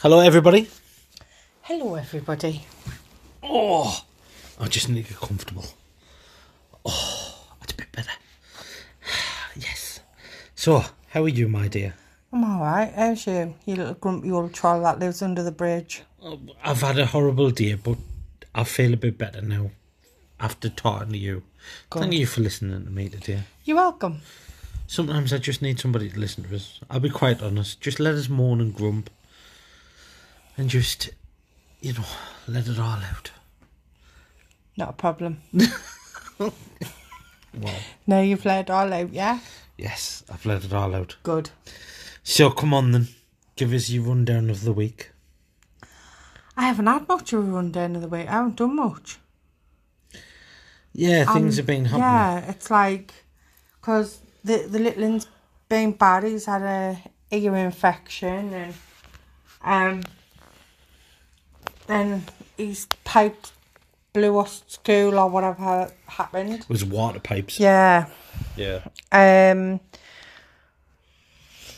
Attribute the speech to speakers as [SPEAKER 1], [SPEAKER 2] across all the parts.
[SPEAKER 1] Hello, everybody.
[SPEAKER 2] Hello, everybody.
[SPEAKER 1] Oh, I just need to get comfortable. Oh, that's a bit better. yes. So, how are you, my dear?
[SPEAKER 2] I'm alright. How's you? You little grumpy old troll that lives under the bridge.
[SPEAKER 1] Oh, I've had a horrible day, but I feel a bit better now after talking to you. Thank you for listening to me today.
[SPEAKER 2] You're welcome.
[SPEAKER 1] Sometimes I just need somebody to listen to us. I'll be quite honest. Just let us moan and grump. And just, you know, let it all out.
[SPEAKER 2] Not a problem.
[SPEAKER 1] Well,
[SPEAKER 2] No, you've let it all out, yeah?
[SPEAKER 1] yes, I've let it all out.
[SPEAKER 2] Good.
[SPEAKER 1] So come on then. Give us your rundown of the week.
[SPEAKER 2] I haven't had much of a rundown of the week. I haven't done much.
[SPEAKER 1] Yeah, things
[SPEAKER 2] Um,
[SPEAKER 1] have been happening.
[SPEAKER 2] Yeah, it's like, because the, the little one's been bad. He's had a ear infection and um, then his pipe blew off school or whatever happened.
[SPEAKER 1] It was water pipes.
[SPEAKER 2] Yeah.
[SPEAKER 1] Yeah.
[SPEAKER 2] Um.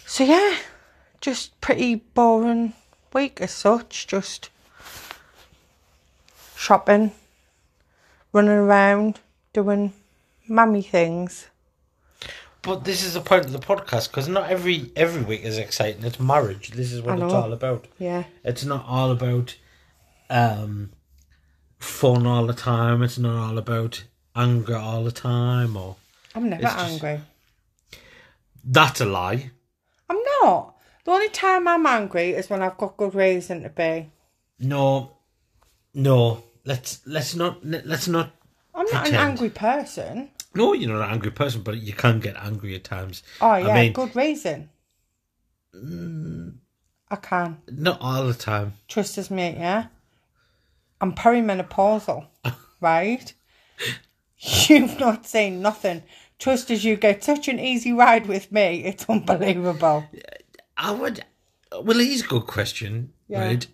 [SPEAKER 2] So yeah, just pretty boring week as such. Just shopping, running around, doing mummy things.
[SPEAKER 1] But this is the point of the podcast because not every every week is exciting. It's marriage. This is what it's all about.
[SPEAKER 2] Yeah.
[SPEAKER 1] It's not all about um fun all the time. It's not all about anger all the time. Or
[SPEAKER 2] I'm never
[SPEAKER 1] just-
[SPEAKER 2] angry.
[SPEAKER 1] that's a lie.
[SPEAKER 2] I'm not. The only time I'm angry is when I've got good reason to be.
[SPEAKER 1] No, no. Let's let's not let's not.
[SPEAKER 2] I'm not an angry person.
[SPEAKER 1] No, you're not an angry person, but you can get angry at times.
[SPEAKER 2] Oh yeah,
[SPEAKER 1] I mean,
[SPEAKER 2] good reason. I can.
[SPEAKER 1] not all the time.
[SPEAKER 2] Trust us, mate, yeah? I'm perimenopausal, right? You've not seen nothing. Trust as you get such an easy ride with me. It's unbelievable.
[SPEAKER 1] I would. Well, here's a good question,
[SPEAKER 2] Yeah.
[SPEAKER 1] right?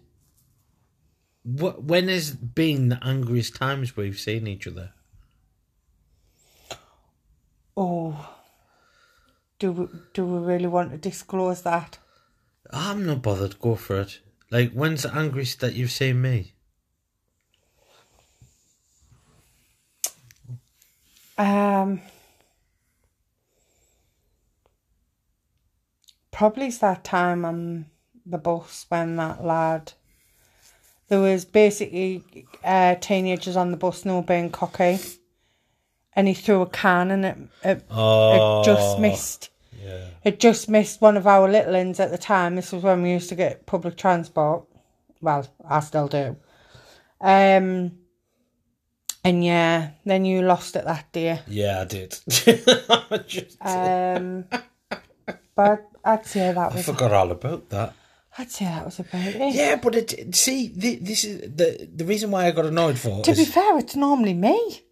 [SPEAKER 1] What when has been the angriest times we've seen each other?
[SPEAKER 2] Oh, do we, do we really want to disclose that?
[SPEAKER 1] I'm not bothered. Go for it. Like, when's the angriest that you've seen me?
[SPEAKER 2] Um, probably it's that time on the bus when that lad. There was basically uh, teenagers on the bus were being cocky, and he threw a can and it it,
[SPEAKER 1] Oh,
[SPEAKER 2] it just missed.
[SPEAKER 1] Yeah.
[SPEAKER 2] It just missed one of our little ones at the time. This was when we used to get public transport. Well, I still do. Um, and yeah, then you lost it that day.
[SPEAKER 1] Yeah, I did. I just-
[SPEAKER 2] Um, but I'd say that was.
[SPEAKER 1] I forgot all about that.
[SPEAKER 2] I'd say that was about it.
[SPEAKER 1] Yeah, but it, see, thi- this is the the reason why I got annoyed for.
[SPEAKER 2] To
[SPEAKER 1] is,
[SPEAKER 2] be fair, it's normally me.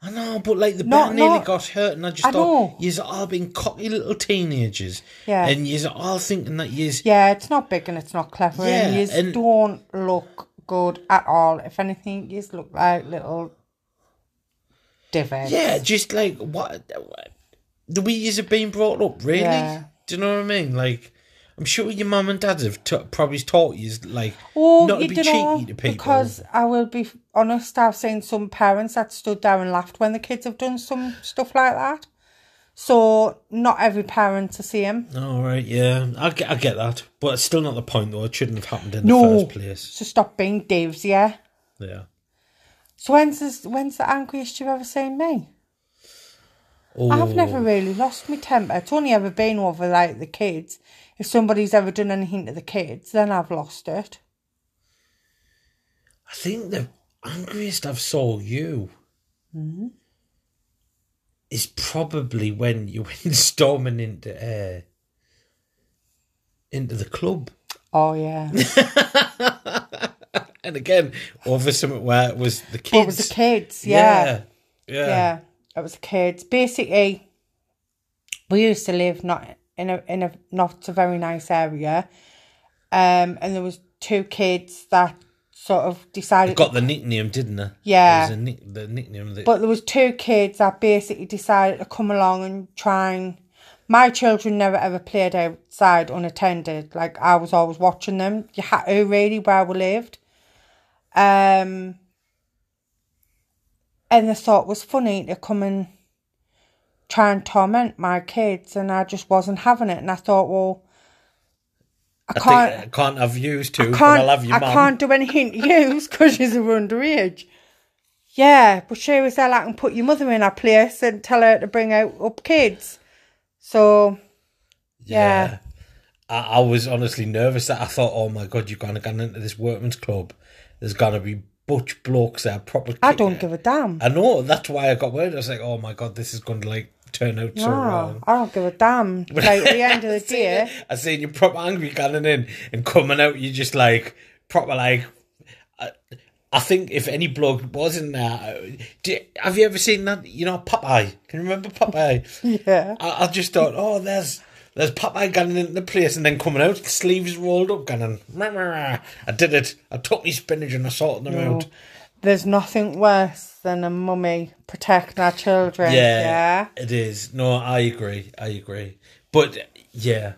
[SPEAKER 1] I know, but like the
[SPEAKER 2] No,
[SPEAKER 1] bear nearly
[SPEAKER 2] no.
[SPEAKER 1] got hurt, and I just
[SPEAKER 2] I
[SPEAKER 1] thought you're all being cocky little teenagers,
[SPEAKER 2] Yeah.
[SPEAKER 1] and you're all thinking that you're
[SPEAKER 2] Yeah, it's not big and it's not clever, and
[SPEAKER 1] Yeah,
[SPEAKER 2] you
[SPEAKER 1] and-
[SPEAKER 2] don't look good at all. If anything, you just look like little divots.
[SPEAKER 1] Yeah, just like what the way you're being brought up, really.
[SPEAKER 2] Yeah.
[SPEAKER 1] Do you know what I mean? Like, I'm sure your mum and dad have t- probably taught you like
[SPEAKER 2] Oh,
[SPEAKER 1] not to be cheeky to people.
[SPEAKER 2] because I will be honest. I've seen some parents that stood there and laughed when the kids have done some stuff like that. So not every parent's the same.
[SPEAKER 1] All right, yeah, I get, I get that, but it's still not the point though. It shouldn't have happened in
[SPEAKER 2] No.
[SPEAKER 1] the first place.
[SPEAKER 2] So stop being divs, yeah.
[SPEAKER 1] Yeah.
[SPEAKER 2] So when's this, when's the angriest you've ever seen me?
[SPEAKER 1] Oh,
[SPEAKER 2] I've never really lost my temper. It's only ever been over like the kids. If somebody's ever done anything to the kids, then I've lost it.
[SPEAKER 1] I think the angriest I've saw you
[SPEAKER 2] Mm-hmm.
[SPEAKER 1] Is probably when you went storming into uh, into the club.
[SPEAKER 2] Oh yeah.
[SPEAKER 1] And again, over something where it was the kids.
[SPEAKER 2] What was the kids? Yeah.
[SPEAKER 1] Yeah. Yeah.
[SPEAKER 2] Yeah. It was the kids. Basically we used to live not in a in a not a very nice area. Um and there was two kids that sort of decided
[SPEAKER 1] Got the nickname, didn't they?
[SPEAKER 2] Yeah.
[SPEAKER 1] There was a nick, the nickname that.
[SPEAKER 2] But there was two kids that basically decided to come along and try and My children never ever played outside unattended. Like I was always watching them. You had to really where we lived. Um, and the thought was funny to come and try and torment my kids, and I just wasn't having it. And I thought, well, I
[SPEAKER 1] I
[SPEAKER 2] can't.
[SPEAKER 1] think I can't have used to, but
[SPEAKER 2] can't,
[SPEAKER 1] I love you,
[SPEAKER 2] I
[SPEAKER 1] mum.
[SPEAKER 2] can't do anything to use because she's a underage. Yeah, but she was there, I can put your mother in her place and tell her to bring out up kids. So, yeah.
[SPEAKER 1] I, I was honestly nervous that I thought, oh my god, you're gonna go into this workman's club. There's gonna be butch blokes there, proper.
[SPEAKER 2] I don't give a damn.
[SPEAKER 1] I know that's why I got worried. I was like, oh my god, this is going to like turn out so
[SPEAKER 2] ah,
[SPEAKER 1] wrong.
[SPEAKER 2] I don't give a damn. Like, at the end of the day,
[SPEAKER 1] I seen you proper angry going in and coming out. You just like proper like. I, I think if any blog was in there, have you ever seen that? You know, Popeye. Can you remember Popeye?
[SPEAKER 2] yeah.
[SPEAKER 1] I, I just thought, oh, there's there's Popeye going into the place and then coming out, sleeves rolled up, going, "Rah, rah, rah." I did it. I took my spinach and I sorted them
[SPEAKER 2] No.
[SPEAKER 1] out.
[SPEAKER 2] There's nothing worse than a mummy protecting our children.
[SPEAKER 1] Yeah,
[SPEAKER 2] Yeah.
[SPEAKER 1] it is. No, I agree. I agree. But yeah,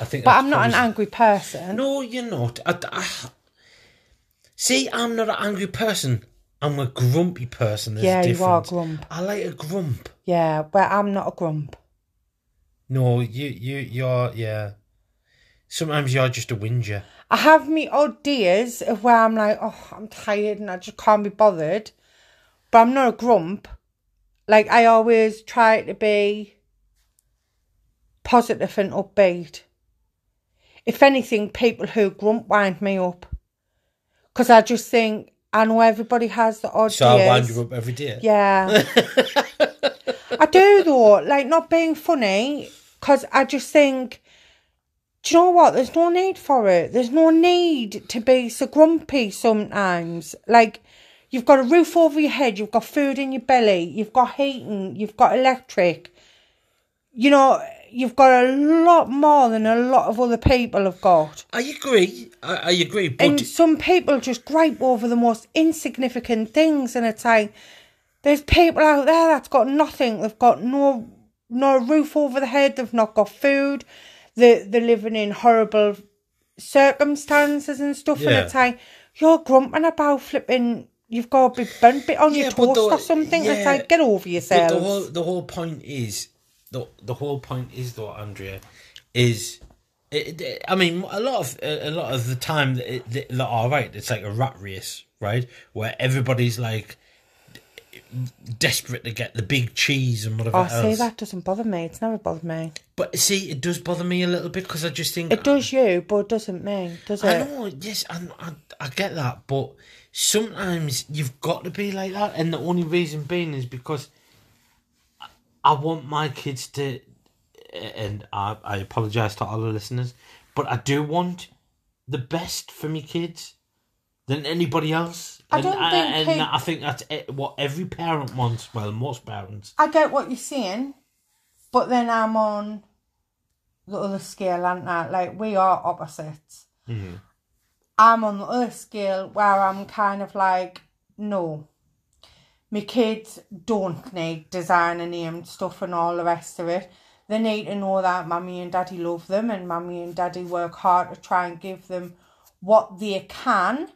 [SPEAKER 1] I think.
[SPEAKER 2] But I'm not an angry person.
[SPEAKER 1] No, you're not. I, I- see, I'm not an angry person. I'm a grumpy person. There's a
[SPEAKER 2] Yeah, you are grump.
[SPEAKER 1] I like a grump.
[SPEAKER 2] Yeah, but I'm not a grump.
[SPEAKER 1] No, you, you, you're, yeah. Sometimes you're just a whinger.
[SPEAKER 2] I have me odd days of where I'm like, oh, I'm tired and I just can't be bothered. But I'm not a grump. Like, I always try to be positive and upbeat. If anything, people who grump wind me up. Because I just think, I know everybody has the odd
[SPEAKER 1] So
[SPEAKER 2] days.
[SPEAKER 1] I wind you up every day.
[SPEAKER 2] Yeah. I do though, like not being funny, because I just think, do you know what? There's no need for it. There's no need to be so grumpy sometimes. Like, you've got a roof over your head, you've got food in your belly, you've got heating, you've got electric. You know, you've got a lot more than a lot of other people have got.
[SPEAKER 1] I agree. I, I agree. But
[SPEAKER 2] And some people just gripe over the most insignificant things, and it's like there's people out there that's got nothing. They've got no no roof over the head. They've not got food. They they're living in horrible circumstances and stuff. And
[SPEAKER 1] Yeah.
[SPEAKER 2] it's like you're grumping about flipping. You've got a big burnt bit on
[SPEAKER 1] Yeah,
[SPEAKER 2] your toast
[SPEAKER 1] the-
[SPEAKER 2] or something. It's
[SPEAKER 1] yeah.
[SPEAKER 2] like get over yourself.
[SPEAKER 1] the whole the whole point is the the whole point is though, Andrea, is it, it- I mean a lot of a, lot of the time it, it, all right, it's like a rat race, right, where everybody's like desperate to get the big cheese and whatever
[SPEAKER 2] oh,
[SPEAKER 1] else.
[SPEAKER 2] see, that doesn't bother me. It's never bothered me.
[SPEAKER 1] But see, it does bother me a little bit because I just think
[SPEAKER 2] It does you, but it doesn't me, does it?
[SPEAKER 1] I know, yes, I, I, I get that, but sometimes you've got to be like that, and the only reason being is because I- I want my kids to, and I, I apologize to all the listeners, but I do want the best for me kids than anybody else.
[SPEAKER 2] I
[SPEAKER 1] and,
[SPEAKER 2] don't
[SPEAKER 1] I,
[SPEAKER 2] think
[SPEAKER 1] and
[SPEAKER 2] kid-
[SPEAKER 1] I think that's what every parent wants. Well, most parents.
[SPEAKER 2] I get what you're saying, but then I'm on the other scale, aren't I? Like we are opposites. Mm-hmm. I'm on the other scale where I'm kind of like, no, my kids don't need designer named stuff and all the rest of it. They need to know that mummy and daddy love them and mummy and daddy work hard to try and give them what they can.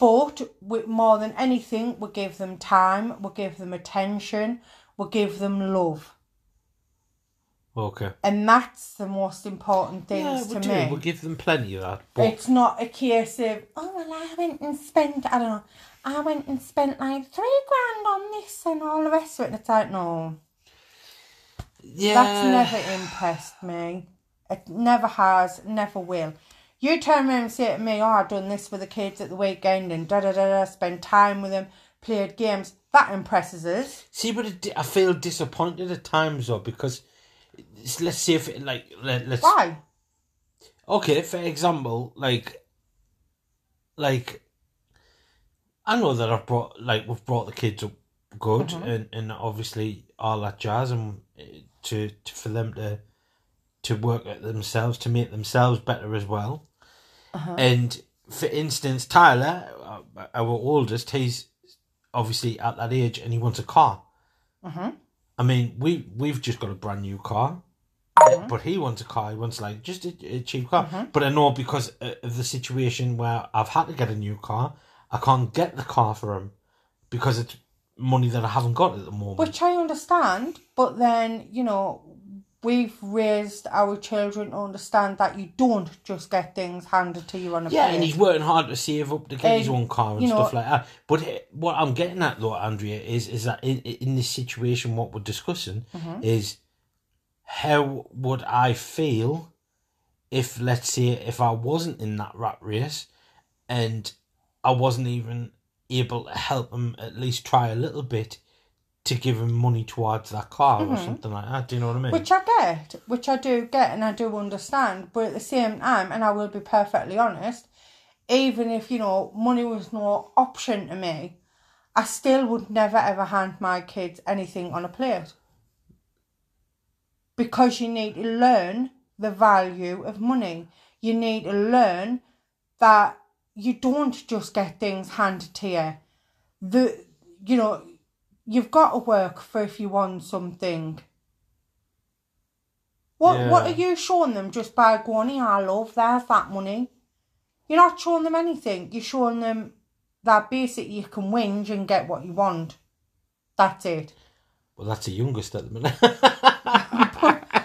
[SPEAKER 2] But with more than anything, we give them time, we give them attention, we give them love.
[SPEAKER 1] Okay.
[SPEAKER 2] And that's the most important
[SPEAKER 1] Yeah,
[SPEAKER 2] things
[SPEAKER 1] we
[SPEAKER 2] to
[SPEAKER 1] do.
[SPEAKER 2] me.
[SPEAKER 1] We'll give them plenty of that. But
[SPEAKER 2] It's not a case of, oh, well, I went and spent, I don't know, I went and spent like three grand on this and all the rest of it. And it's like, no,
[SPEAKER 1] yeah,
[SPEAKER 2] that's never impressed me. It never has, never will. You turn around and say to me, oh, I've done this for the kids at the weekend and da da da da, spent time with them, played games. That impresses us.
[SPEAKER 1] See, but it, I feel disappointed at times though because it's- let's see if it, like let, let's
[SPEAKER 2] Why?
[SPEAKER 1] okay for example like like I know that I've brought like we've brought the kids up good
[SPEAKER 2] Mm-hmm.
[SPEAKER 1] and and obviously all that jazz and uh, to, to for them to to work at themselves to make themselves better as well
[SPEAKER 2] Uh-huh.
[SPEAKER 1] and for instance Tyler uh, our oldest he's obviously at that age and he wants a car
[SPEAKER 2] Mhm.
[SPEAKER 1] I mean, we we've just got a brand new car,
[SPEAKER 2] Mm-hmm.
[SPEAKER 1] but he wants a car. He wants like just a, a cheap car. But I know because of the situation where I've had to get a new car, I can't get the car for him because it's money that I haven't got at the moment.
[SPEAKER 2] Which I understand, but then, you know, we've raised our children to understand that you don't just get things handed to you on a
[SPEAKER 1] Yeah,
[SPEAKER 2] plate.
[SPEAKER 1] and he's working hard to save up to get his own car and
[SPEAKER 2] you know-
[SPEAKER 1] stuff like that. But eh, what I'm getting at though, Andrea, is is that in, in this situation, what we're discussing
[SPEAKER 2] Mm-hmm.
[SPEAKER 1] is how would I feel if, let's say, if I wasn't in that rat race and I wasn't even able to help him at least try a little bit to give him money towards that car or something like that. Do you know what I mean?
[SPEAKER 2] Mm-hmm. Which I get, which I do get and I do understand, but at the same time, and I will be perfectly honest, even if, you know, money was no option to me, I still would never ever hand my kids anything on a plate. Because you need to learn the value of money. You need to learn that you don't just get things handed to you. The you know, you've got to work for if you want something. What what are you showing them just by going, "Yeah, I love, there's that money? You're not showing them anything. You're showing them that basically you can whinge and get what you want. That's it.
[SPEAKER 1] well, that's the youngest at the minute.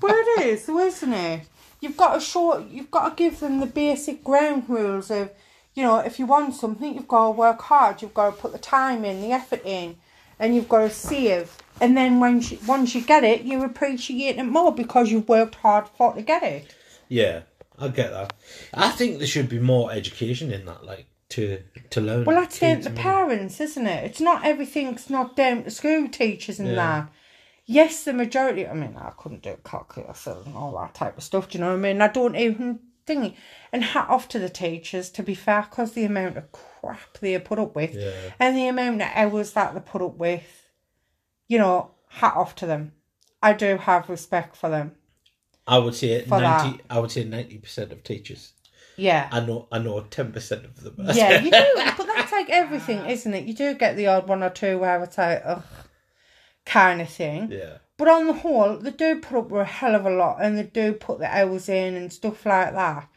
[SPEAKER 2] But it is, isn't it? You've got to show, you've got to give them the basic ground rules of, you know, if you want something, you've got to work hard. You've got to put the time in, the effort in, and you've got to save. And then when you, once you get it, you appreciate it more because you've worked hard for to get it.
[SPEAKER 1] Yeah, I get that. I think there should be more education in that, like to to learn.
[SPEAKER 2] Well, that's down to the parents, isn't it? It's not everything's not down to school teachers and
[SPEAKER 1] Yeah.
[SPEAKER 2] that. Yes, the majority. I mean, I couldn't do calculus and all that type of stuff. Do you know what I mean? I don't even think. And hat off to the teachers, to be fair, because the amount of crap they put up with,
[SPEAKER 1] Yeah.
[SPEAKER 2] and the amount of hours that they put up with, you know, hat off to them. I do have respect for them.
[SPEAKER 1] I would say ninety. I would say ninety percent of teachers.
[SPEAKER 2] Yeah.
[SPEAKER 1] I know. I know ten percent of them.
[SPEAKER 2] Yeah, you do, but that's like everything, isn't it? You do get the odd one or two where it's like, ugh, kind of thing.
[SPEAKER 1] yeah.
[SPEAKER 2] But on the whole, they do put up with a hell of a lot and they do put the hours in and stuff like that.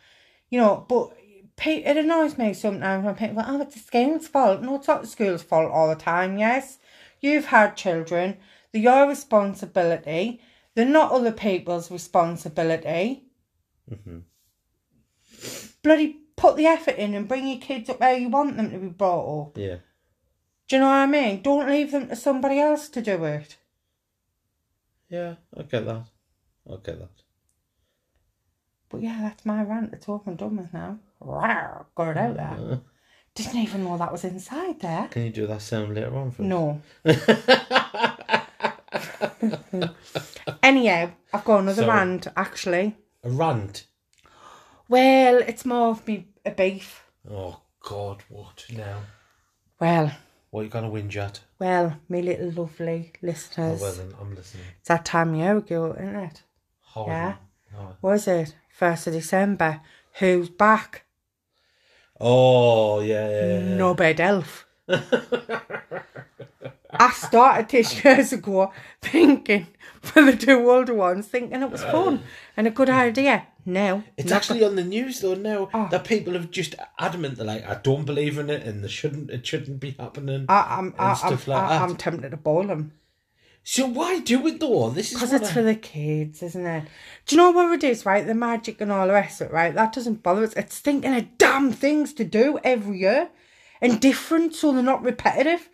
[SPEAKER 2] You know, but it annoys me sometimes when people go, oh, it's the school's fault. No, it's not the school's fault all the time, yes. You've had children, they're your responsibility, they're not other people's responsibility. Mm-hmm. Bloody put the effort in and bring your kids up where you want them to be brought up.
[SPEAKER 1] Yeah.
[SPEAKER 2] Do you know what I mean? Don't leave them to somebody else to do it.
[SPEAKER 1] Yeah. I get that. I get that.
[SPEAKER 2] But yeah, that's my rant. It's over and done with now. Rawr, got it out there. Didn't even know that was inside there.
[SPEAKER 1] Can you do that sound later on for?
[SPEAKER 2] No. Anyhow, I've got another
[SPEAKER 1] Sorry.
[SPEAKER 2] rant actually.
[SPEAKER 1] A rant.
[SPEAKER 2] Well, it's more of me a beef.
[SPEAKER 1] Oh God, what now?
[SPEAKER 2] Well,
[SPEAKER 1] What are you gonna whinge at?
[SPEAKER 2] well, me little lovely
[SPEAKER 1] oh,
[SPEAKER 2] listeners.
[SPEAKER 1] Oh, well then, I'm listening.
[SPEAKER 2] It's that time year ago, isn't it?
[SPEAKER 1] Hold
[SPEAKER 2] Yeah.
[SPEAKER 1] Oh.
[SPEAKER 2] Was it? First of December. Who's back?
[SPEAKER 1] Oh yeah, yeah, yeah.
[SPEAKER 2] No bed elf. I started this years ago thinking for the two older ones, thinking it was fun and a good idea. No,
[SPEAKER 1] It's
[SPEAKER 2] not
[SPEAKER 1] actually on the news though now
[SPEAKER 2] Oh.
[SPEAKER 1] that people have just adamant they're like, I don't believe in it, and they shouldn't. It shouldn't be happening.
[SPEAKER 2] I, I'm,
[SPEAKER 1] and
[SPEAKER 2] I, I'm,
[SPEAKER 1] stuff like
[SPEAKER 2] I,
[SPEAKER 1] that.
[SPEAKER 2] I'm tempted to boil them
[SPEAKER 1] So why do it though? This is
[SPEAKER 2] because it's
[SPEAKER 1] I-
[SPEAKER 2] for the kids, isn't it? Do you know what it is, right? The magic and all the rest of it, right? That doesn't bother us. It's thinking of damn things to do every year and different so they're not repetitive.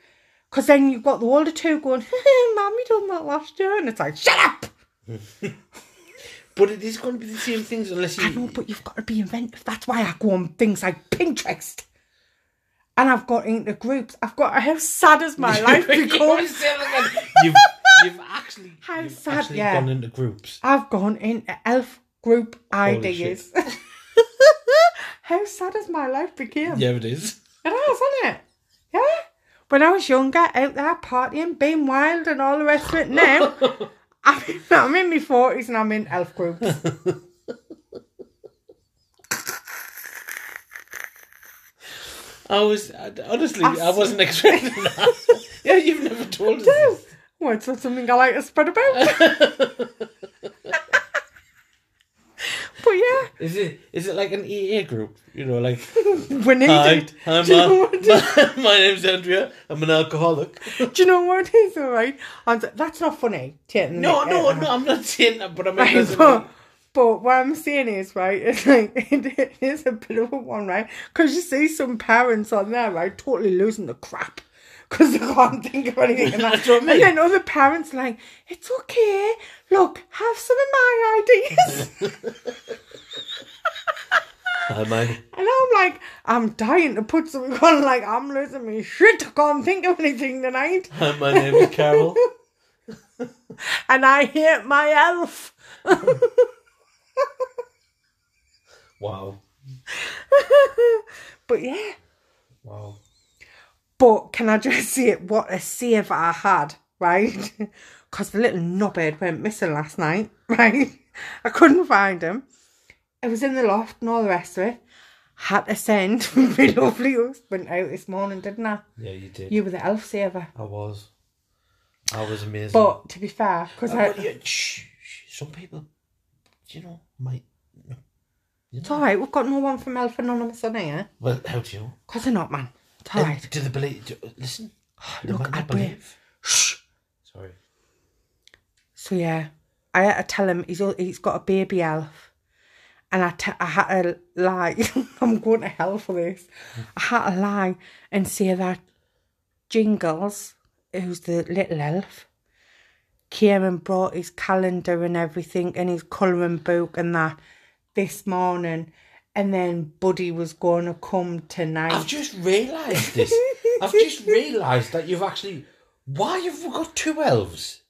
[SPEAKER 2] Because then you've got the older two going, Mommy done that last year. And it's like, shut up!
[SPEAKER 1] But it is going to be the same things unless you.
[SPEAKER 2] I know, but you've got to be inventive. That's why I go on things like Pinterest. And I've got into groups. I've got how sad has my life become?
[SPEAKER 1] always say it again. you've you've actually
[SPEAKER 2] How
[SPEAKER 1] you've
[SPEAKER 2] sad,
[SPEAKER 1] actually
[SPEAKER 2] yeah.
[SPEAKER 1] gone into groups.
[SPEAKER 2] I've gone into elf group
[SPEAKER 1] Holy
[SPEAKER 2] ideas. how sad has my life become?
[SPEAKER 1] Yeah, it is.
[SPEAKER 2] It has, isn't it? Yeah. When I was younger, out there partying, being wild and all the rest of it. Now, I'm in, I'm in my 40s and I'm in elf groups.
[SPEAKER 1] I was honestly, I, wasn't expecting that. yeah, you've never told us. this.
[SPEAKER 2] Well, it's not something I like to spread about. but yeah,
[SPEAKER 1] Is it is it like an EA group? You know, like
[SPEAKER 2] we need
[SPEAKER 1] hi,
[SPEAKER 2] it.
[SPEAKER 1] I'm
[SPEAKER 2] Do you know what it is?
[SPEAKER 1] my, my name's Andrea. I'm an alcoholic.
[SPEAKER 2] Do you know what it is, all right? And that's not funny. taking
[SPEAKER 1] No,
[SPEAKER 2] it,
[SPEAKER 1] no,
[SPEAKER 2] uh,
[SPEAKER 1] no. I'm not saying that, but I mean,
[SPEAKER 2] right, but, but what I'm saying is, right, it's like, it is a bit of a one, right? Because you see some parents on there, right, totally losing the crap. Because they can't think of anything. And, that.
[SPEAKER 1] That's what I mean.
[SPEAKER 2] and then other parents like, it's okay. Look, have some of my ideas.
[SPEAKER 1] hi, man.
[SPEAKER 2] and I'm like, I'm dying to put something on. Like, I'm losing my shit. I can't think of anything tonight.
[SPEAKER 1] Hi, my name is Carol.
[SPEAKER 2] And I hate my elf.
[SPEAKER 1] Wow,
[SPEAKER 2] But yeah.
[SPEAKER 1] wow.
[SPEAKER 2] But can I just say it? What a save I had, right? Because the little knobhead went missing last night, right? I couldn't find him. It was in the loft and all the rest of it. Had to send my lovely husband out this morning, didn't I?
[SPEAKER 1] Yeah, you did.
[SPEAKER 2] You were the elf saver.
[SPEAKER 1] I was. I was amazing.
[SPEAKER 2] But to be fair, because
[SPEAKER 1] Uh,
[SPEAKER 2] I.
[SPEAKER 1] well, you- shh, shh, some people, you know, might. You
[SPEAKER 2] It's alright, we've got no one from Elf Anonymous on here.
[SPEAKER 1] Well, how do you know?
[SPEAKER 2] Because they're not, man. It's
[SPEAKER 1] And. Do they believe? Do, listen. they
[SPEAKER 2] Look, I believe.
[SPEAKER 1] Shh. Sorry.
[SPEAKER 2] So yeah, I had to tell him he's he's got a baby elf, and I, t- I had to lie. I'm going to hell for this. I had to lie and say that Jingles, who's the little elf, came and brought his calendar and everything and his colouring book and that this morning, and then Buddy was going to come tonight.
[SPEAKER 1] I've just realised this. I've just realised that you've actually. Why have we got two elves?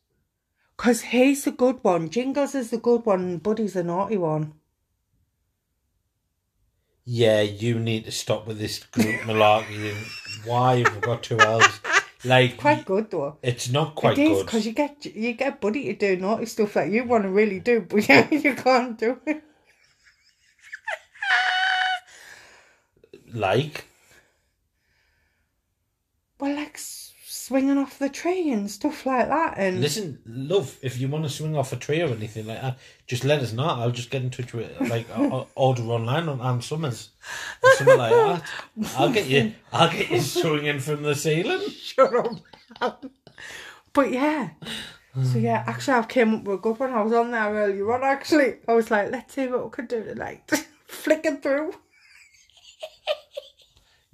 [SPEAKER 2] Because he's the good one. Jingles is the good one and Buddy's the naughty one.
[SPEAKER 1] Yeah, you need to stop with this group malarkey. and Why have we got two elves? Like,
[SPEAKER 2] Quite good though.
[SPEAKER 1] it's not quite
[SPEAKER 2] it is
[SPEAKER 1] good.
[SPEAKER 2] because you get you get Buddy to do naughty stuff that you want to really do, but you, you can't do it.
[SPEAKER 1] Like,
[SPEAKER 2] Well, like swinging off the tree and stuff like that, and
[SPEAKER 1] listen, love, if you want to swing off a tree or anything like that, just let us know. I'll just get in touch with, like, order online on Ann Summers. or Something like that. I'll get you, I'll get you swinging from the ceiling.
[SPEAKER 2] shut up. but yeah. So yeah, actually, I came up with a good one. I was on there earlier on. Actually, I was like, let's see what we could do tonight. Flicking through.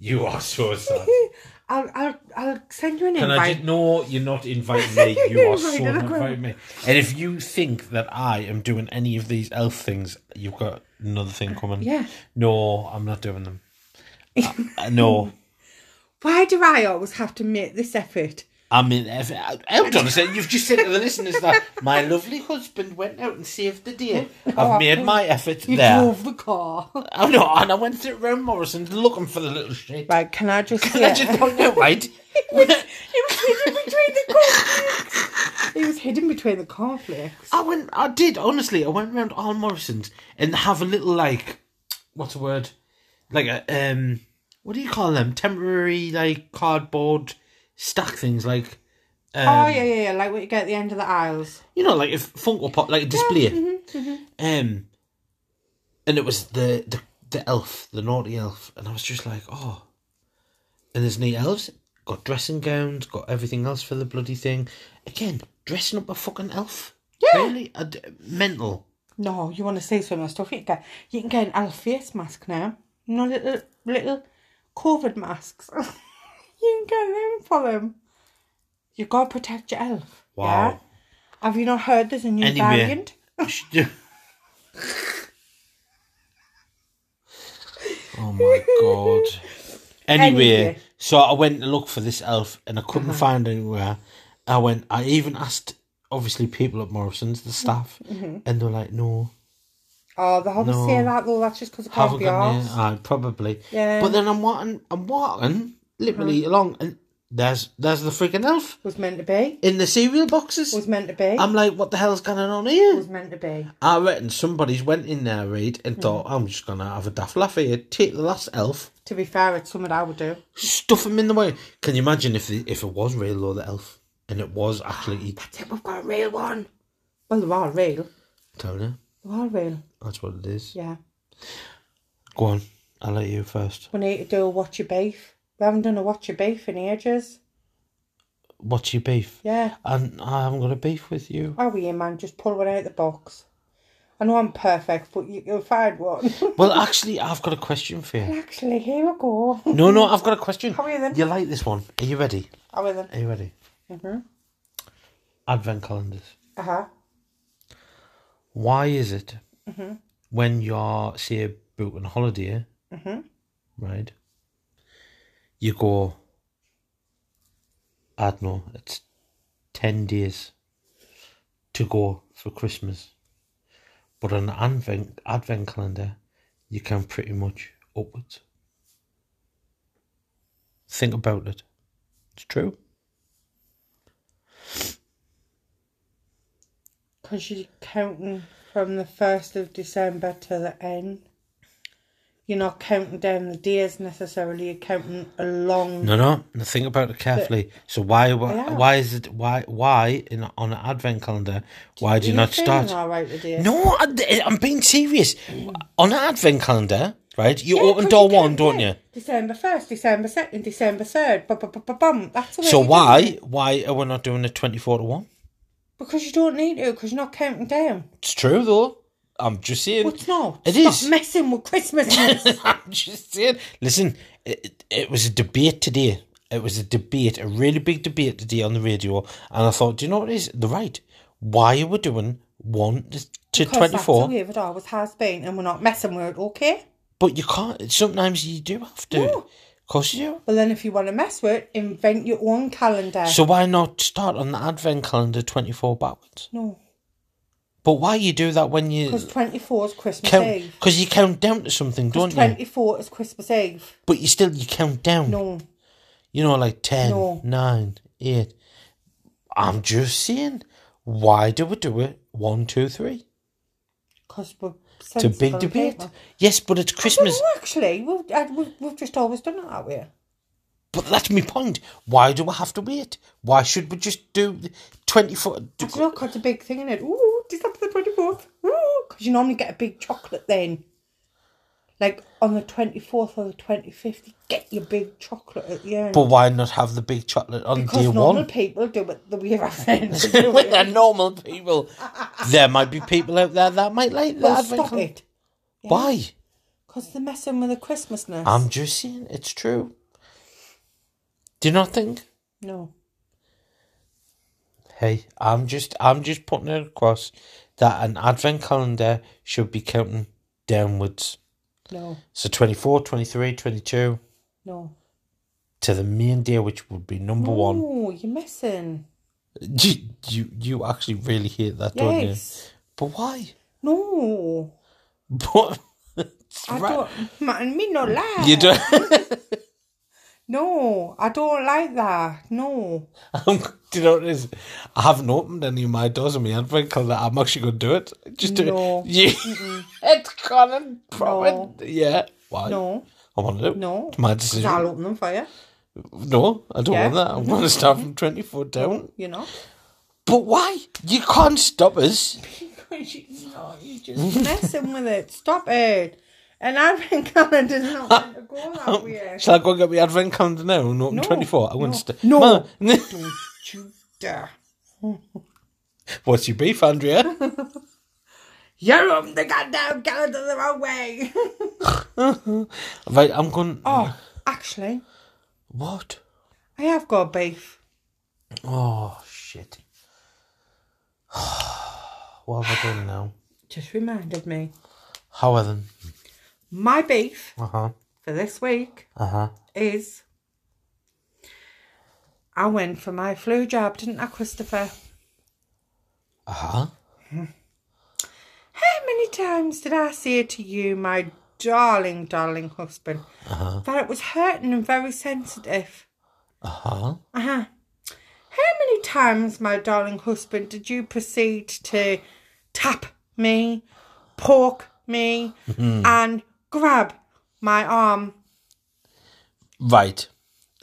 [SPEAKER 1] You are so sad.
[SPEAKER 2] I'll I'll I'll send you an
[SPEAKER 1] Can I just, no, you're not inviting me. You are so not inviting me. And if you think that I am doing any of these elf things, you've got another thing coming.
[SPEAKER 2] Yeah.
[SPEAKER 1] No, I'm not doing them. Uh, no.
[SPEAKER 2] Why do I always have to make this effort?
[SPEAKER 1] I mean, if, hold on a second. You've just said to the listeners that my lovely husband went out and saved the day. I've made my effort
[SPEAKER 2] You
[SPEAKER 1] there.
[SPEAKER 2] drove the car.
[SPEAKER 1] I know, and I went through around Morrison's looking for the little shit.
[SPEAKER 2] Right, can I just
[SPEAKER 1] Can I
[SPEAKER 2] say-
[SPEAKER 1] just point out, right?
[SPEAKER 2] He was hidden between the cornflakes. He was hidden between the cornflakes.
[SPEAKER 1] I went. I did honestly. I went round all Morrison's and have a little like, what's the word? Like a um, what do you call them? Temporary like cardboard stack things like. Um,
[SPEAKER 2] oh yeah, yeah, yeah. Like what you get at the end of the aisles.
[SPEAKER 1] You know, like if Funko Pop, like a display.
[SPEAKER 2] mm-hmm,
[SPEAKER 1] Um, and it was the the the elf, the naughty elf, and I was just like, oh. And there's neat elves. Got dressing gowns, got everything else for the bloody thing. Again, dressing up a fucking elf.
[SPEAKER 2] Yeah.
[SPEAKER 1] Really? D- mental.
[SPEAKER 2] No, you want to see some of the stuff you can get? You can get an elf face mask now. You know, little little COVID masks. you can get them for them. You gotta protect your elf.
[SPEAKER 1] Wow.
[SPEAKER 2] Yeah? Have you not heard there's a new
[SPEAKER 1] Anyway.
[SPEAKER 2] variant?
[SPEAKER 1] oh my god. Anyway,
[SPEAKER 2] Anyway.
[SPEAKER 1] so I went to look for this elf and I couldn't uh-huh. find anywhere. I went. I even asked, obviously, people at Morrison's, the staff, mm-hmm. and they're like, "No,
[SPEAKER 2] Oh, they always
[SPEAKER 1] No.
[SPEAKER 2] say that though. That's just because it can't be
[SPEAKER 1] got
[SPEAKER 2] ours.
[SPEAKER 1] any." Aye, probably.
[SPEAKER 2] Yeah.
[SPEAKER 1] But then I'm wanting, I'm walking literally along, and there's there's the freaking elf
[SPEAKER 2] Was meant to be.
[SPEAKER 1] in the cereal boxes.
[SPEAKER 2] Was meant to be.
[SPEAKER 1] I'm like, what the hell's going on here?
[SPEAKER 2] was meant to be.
[SPEAKER 1] I reckon somebody's went in there, read, and thought, hmm. I'm just gonna have a daft laugh here. Take the last elf,
[SPEAKER 2] To be fair, it's something I would do.
[SPEAKER 1] stuff him in the way. Can you imagine if the, if it was real though, the elf? and it was actually.
[SPEAKER 2] That's it, we've got a real one. Well, they're all real.
[SPEAKER 1] You,
[SPEAKER 2] They're all real.
[SPEAKER 1] that's what it is.
[SPEAKER 2] Yeah.
[SPEAKER 1] Go on, I'll let you first.
[SPEAKER 2] We need to do a watch your beef. We haven't done a watch your beef in ages.
[SPEAKER 1] What's your beef?
[SPEAKER 2] Yeah.
[SPEAKER 1] And I haven't got a beef with you.
[SPEAKER 2] How are you, man? Just pull one out of the box. I know I'm perfect, but you, you'll find one.
[SPEAKER 1] Well, actually, I've got a question for you.
[SPEAKER 2] Actually, here we go.
[SPEAKER 1] No, no, I've got a question.
[SPEAKER 2] How are you then?
[SPEAKER 1] You like this one? Are you ready?
[SPEAKER 2] How are then?
[SPEAKER 1] Are you ready?
[SPEAKER 2] Mm-hmm.
[SPEAKER 1] Advent calendars.
[SPEAKER 2] Uh huh.
[SPEAKER 1] Why is it
[SPEAKER 2] Mm-hmm.
[SPEAKER 1] when you're, say, about on holiday,
[SPEAKER 2] Mm-hmm.
[SPEAKER 1] right? You go, I don't know, it's 10 days to go for Christmas. But on an advent, advent calendar, you can pretty much upwards. Think about it. It's true.
[SPEAKER 2] Because you're counting from the 1st of December to the end. You're not counting down the days necessarily, you're counting along.
[SPEAKER 1] No, no. Think about it carefully. So why, why, why is it? Why, why in on an advent calendar? Why do you
[SPEAKER 2] Are
[SPEAKER 1] not start?
[SPEAKER 2] right?
[SPEAKER 1] No, I, I'm being serious. On an advent calendar, right? You
[SPEAKER 2] Yeah,
[SPEAKER 1] open door
[SPEAKER 2] you
[SPEAKER 1] one, don't you?
[SPEAKER 2] December 1st, December 2nd, December 3rd. Bum, bum, bum, bum, bum. That's
[SPEAKER 1] So why, why are we not doing it twenty four to one?
[SPEAKER 2] Because you don't need to, because you're not counting down.
[SPEAKER 1] It's true though. I'm just saying.
[SPEAKER 2] What's not?
[SPEAKER 1] It
[SPEAKER 2] Stop
[SPEAKER 1] is.
[SPEAKER 2] messing with Christmas.
[SPEAKER 1] I'm just saying. Listen, it, it, was a debate today. It was a debate, a really big debate today on the radio, and I thought, do you know what it is? They're right. Why are we doing one to
[SPEAKER 2] Because
[SPEAKER 1] twenty
[SPEAKER 2] that's the way it always has been, and we're not messing with it, okay?
[SPEAKER 1] But you can't. Sometimes you do have to.
[SPEAKER 2] No.
[SPEAKER 1] Of course you do.
[SPEAKER 2] Well, then if you want to mess with it, invent your own calendar.
[SPEAKER 1] So why not start on the advent calendar twenty four backwards?
[SPEAKER 2] no,
[SPEAKER 1] But why you do that when you
[SPEAKER 2] because 24 is Christmas
[SPEAKER 1] count?
[SPEAKER 2] Eve.
[SPEAKER 1] Because you count down to something, don't you?
[SPEAKER 2] 24 is Christmas Eve.
[SPEAKER 1] But you still you count down.
[SPEAKER 2] No,
[SPEAKER 1] You know, like 10,
[SPEAKER 2] No.
[SPEAKER 1] 9, 8. I'm just saying, why do we do it? One, two, three.
[SPEAKER 2] because we're
[SPEAKER 1] It's a big debate.
[SPEAKER 2] people.
[SPEAKER 1] Yes, but it's Christmas.
[SPEAKER 2] No, actually, we've, uh, we've, we've just always done it that way.
[SPEAKER 1] But that's my point. Why do we have to wait? Why should we just do the 24? do-
[SPEAKER 2] It's not got a big thing in it. Ooh, December the 24th. Because you normally get a big chocolate then. Like on the 24th or the 25th, you get your big chocolate at the end.
[SPEAKER 1] But why not have the big chocolate on
[SPEAKER 2] because
[SPEAKER 1] day
[SPEAKER 2] normal
[SPEAKER 1] one?
[SPEAKER 2] people do it the way our friends do
[SPEAKER 1] With
[SPEAKER 2] it.
[SPEAKER 1] the normal people. there might be people out there that might like
[SPEAKER 2] Well,
[SPEAKER 1] that.
[SPEAKER 2] stop it.
[SPEAKER 1] Why?
[SPEAKER 2] Because they're messing with the Christmasness.
[SPEAKER 1] I'm just saying, it's true. Do you not think?
[SPEAKER 2] no.
[SPEAKER 1] Hey, I'm just I'm just putting it across that an advent calendar should be counting downwards.
[SPEAKER 2] No.
[SPEAKER 1] So 24, 23, 22
[SPEAKER 2] No.
[SPEAKER 1] to the main day which would be number one.
[SPEAKER 2] Oh, you're missing.
[SPEAKER 1] You, you you actually really hate that, don't you? But why?
[SPEAKER 2] No.
[SPEAKER 1] But
[SPEAKER 2] I
[SPEAKER 1] right.
[SPEAKER 2] don't. Man, me no lie.
[SPEAKER 1] You don't.
[SPEAKER 2] No, I don't like that. No.
[SPEAKER 1] I'm, um, do you know what it is? I haven't opened any of my doors on my advent calendar. I'm actually going to do it. Just do
[SPEAKER 2] No.
[SPEAKER 1] it. You, it's Colin.
[SPEAKER 2] No.
[SPEAKER 1] Yeah. Why?
[SPEAKER 2] No.
[SPEAKER 1] I want to do it.
[SPEAKER 2] No.
[SPEAKER 1] It's my
[SPEAKER 2] I'll
[SPEAKER 1] decision.
[SPEAKER 2] open them for you.
[SPEAKER 1] No, I don't
[SPEAKER 2] Yeah.
[SPEAKER 1] want that. I want to start from 24 down.
[SPEAKER 2] You know?
[SPEAKER 1] But why? You can't stop us.
[SPEAKER 2] Because you, no, you're just messing with it. Stop it. An advent calendar's not meant to ah. go that oh. way.
[SPEAKER 1] Shall I go and get my advent calendar now and open
[SPEAKER 2] No,
[SPEAKER 1] 24? I want
[SPEAKER 2] no,
[SPEAKER 1] to st-
[SPEAKER 2] no.
[SPEAKER 1] Ma-
[SPEAKER 2] Don't you dare.
[SPEAKER 1] What's your beef, Andrea?
[SPEAKER 2] You're on the goddamn calendar the wrong way.
[SPEAKER 1] right, I'm going.
[SPEAKER 2] oh, actually,
[SPEAKER 1] What?
[SPEAKER 2] I have got beef.
[SPEAKER 1] Oh, shit. what have I done now?
[SPEAKER 2] Just reminded me.
[SPEAKER 1] How are then?
[SPEAKER 2] My beef
[SPEAKER 1] Uh huh.
[SPEAKER 2] for this week
[SPEAKER 1] Uh huh.
[SPEAKER 2] is I went for my flu jab, didn't I, Christopher?
[SPEAKER 1] Uh huh.
[SPEAKER 2] How many times did I say to you, my darling, darling husband, that it was hurting and very sensitive?
[SPEAKER 1] Uh huh.
[SPEAKER 2] Uh huh. How many times, my darling husband, did you proceed to tap me, poke me, and grab my arm
[SPEAKER 1] Right.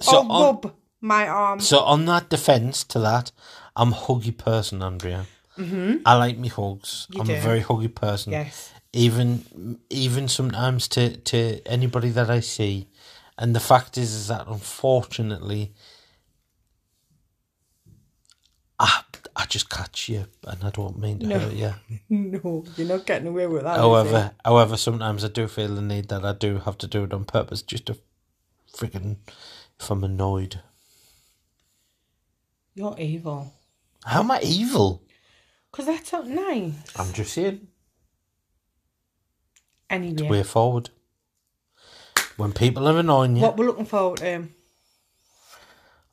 [SPEAKER 1] So
[SPEAKER 2] or
[SPEAKER 1] on,
[SPEAKER 2] rub my arm.
[SPEAKER 1] So on that defence to that, I'm a huggy person, Andrea. Mm-hmm. I like me hugs. I'm
[SPEAKER 2] do.
[SPEAKER 1] a very huggy person.
[SPEAKER 2] Yes.
[SPEAKER 1] Even even sometimes to, to anybody that I see. And the fact is is that unfortunately I just catch you and I don't mean to
[SPEAKER 2] No.
[SPEAKER 1] hurt you.
[SPEAKER 2] No, you're not getting away with that.
[SPEAKER 1] However however sometimes I do feel the need that I do have to do it on purpose just to freaking if I'm annoyed.
[SPEAKER 2] You're evil.
[SPEAKER 1] How am I evil?
[SPEAKER 2] Because that's not nice.
[SPEAKER 1] I'm just saying.
[SPEAKER 2] Anyway,
[SPEAKER 1] way forward. When people are annoying you.
[SPEAKER 2] what we're looking forward to. um,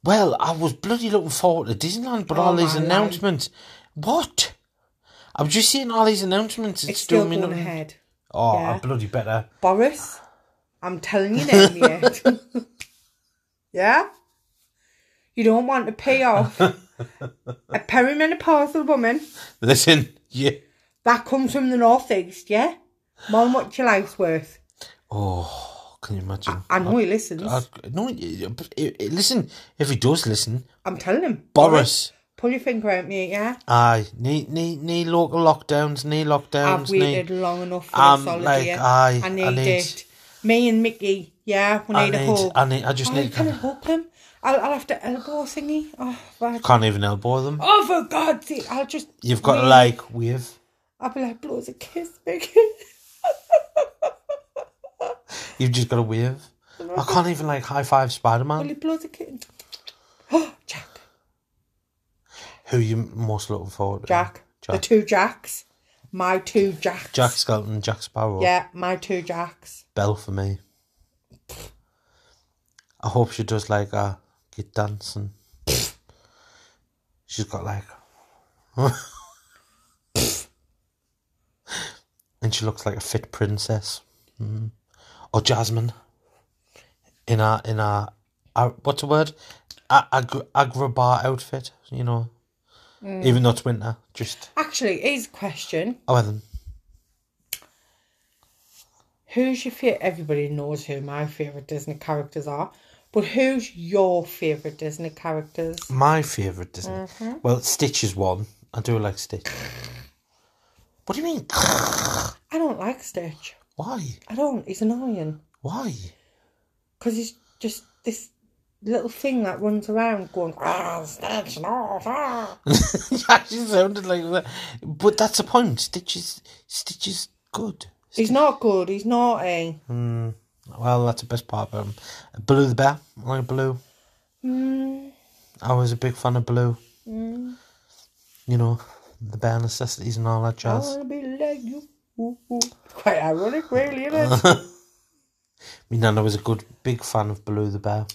[SPEAKER 1] Well, I was bloody looking forward to Disneyland, but
[SPEAKER 2] Oh,
[SPEAKER 1] all these
[SPEAKER 2] my life.
[SPEAKER 1] announcements. What? I'm just seeing all these announcements. It's,
[SPEAKER 2] It's still going
[SPEAKER 1] nothing.
[SPEAKER 2] ahead.
[SPEAKER 1] Oh,
[SPEAKER 2] Yeah.
[SPEAKER 1] I bloody better.
[SPEAKER 2] Boris, I'm telling you now, yet. yeah? You don't want to pay off a perimenopausal woman
[SPEAKER 1] Listen, yeah.
[SPEAKER 2] that comes from the northeast, yeah? More than what your life's worth.
[SPEAKER 1] Oh, can you imagine?
[SPEAKER 2] I know he listens.
[SPEAKER 1] I, no, but, uh, listen. If he does listen,
[SPEAKER 2] I'm telling him.
[SPEAKER 1] Boris.
[SPEAKER 2] Pull your finger out, mate, yeah?
[SPEAKER 1] Aye, need need need local lockdowns, need lockdowns.
[SPEAKER 2] I've waited
[SPEAKER 1] need,
[SPEAKER 2] long enough for
[SPEAKER 1] Um,
[SPEAKER 2] this holiday.
[SPEAKER 1] like, aye,
[SPEAKER 2] I
[SPEAKER 1] I
[SPEAKER 2] need,
[SPEAKER 1] need-
[SPEAKER 2] it. Me and Mickey, yeah, we
[SPEAKER 1] I
[SPEAKER 2] need a
[SPEAKER 1] need,
[SPEAKER 2] hug.
[SPEAKER 1] I need. I just
[SPEAKER 2] oh,
[SPEAKER 1] need.
[SPEAKER 2] can I hug them? I'll, I'll have to elbow thingy. Oh, right.
[SPEAKER 1] Can't even elbow them.
[SPEAKER 2] oh, for God's sake, I'll just.
[SPEAKER 1] You've got to like wave.
[SPEAKER 2] I'll be like, blows a kiss, Mickey.
[SPEAKER 1] You've just got to wave. I can't even like high five Spider
[SPEAKER 2] Will
[SPEAKER 1] Man.
[SPEAKER 2] he blows a kiss? Oh, Jack.
[SPEAKER 1] Who you most looking forward to?
[SPEAKER 2] Jack. The two Jacks. My two Jacks.
[SPEAKER 1] Jack Skelton, and Jack Sparrow.
[SPEAKER 2] Yeah, my two Jacks.
[SPEAKER 1] Belle for me. I hope she does like a get dancing. She's got like. and she looks like a fit princess. Mm. Or Jasmine. In a in a, a what's the word? A, ag- Agrabah outfit, you know. Even though it's winter, just
[SPEAKER 2] Actually, a question.
[SPEAKER 1] oh well then.
[SPEAKER 2] Who's your favorite? Everybody knows who my favorite Disney characters are, but who's your favorite Disney characters?
[SPEAKER 1] My favourite Disney.
[SPEAKER 2] Mm-hmm.
[SPEAKER 1] Well, Stitch is one. I do like Stitch. What do you mean?
[SPEAKER 2] I don't like Stitch.
[SPEAKER 1] Why?
[SPEAKER 2] I don't. He's annoying
[SPEAKER 1] Why?
[SPEAKER 2] because he's just this little thing that runs around going ah Stitch no ah.
[SPEAKER 1] He actually sounded like that. But that's the point. Stitch is Stitch is good.
[SPEAKER 2] He's not good. He's naughty.
[SPEAKER 1] Well, that's the best part of him. Baloo the bear. I like Baloo.
[SPEAKER 2] Mm,
[SPEAKER 1] I was a big fan of Baloo. You know, the bear necessities and all that
[SPEAKER 2] I
[SPEAKER 1] jazz.
[SPEAKER 2] wanna be like you. Quite ironic, really, isn't it?
[SPEAKER 1] Me nana was a good big fan of Baloo the bear.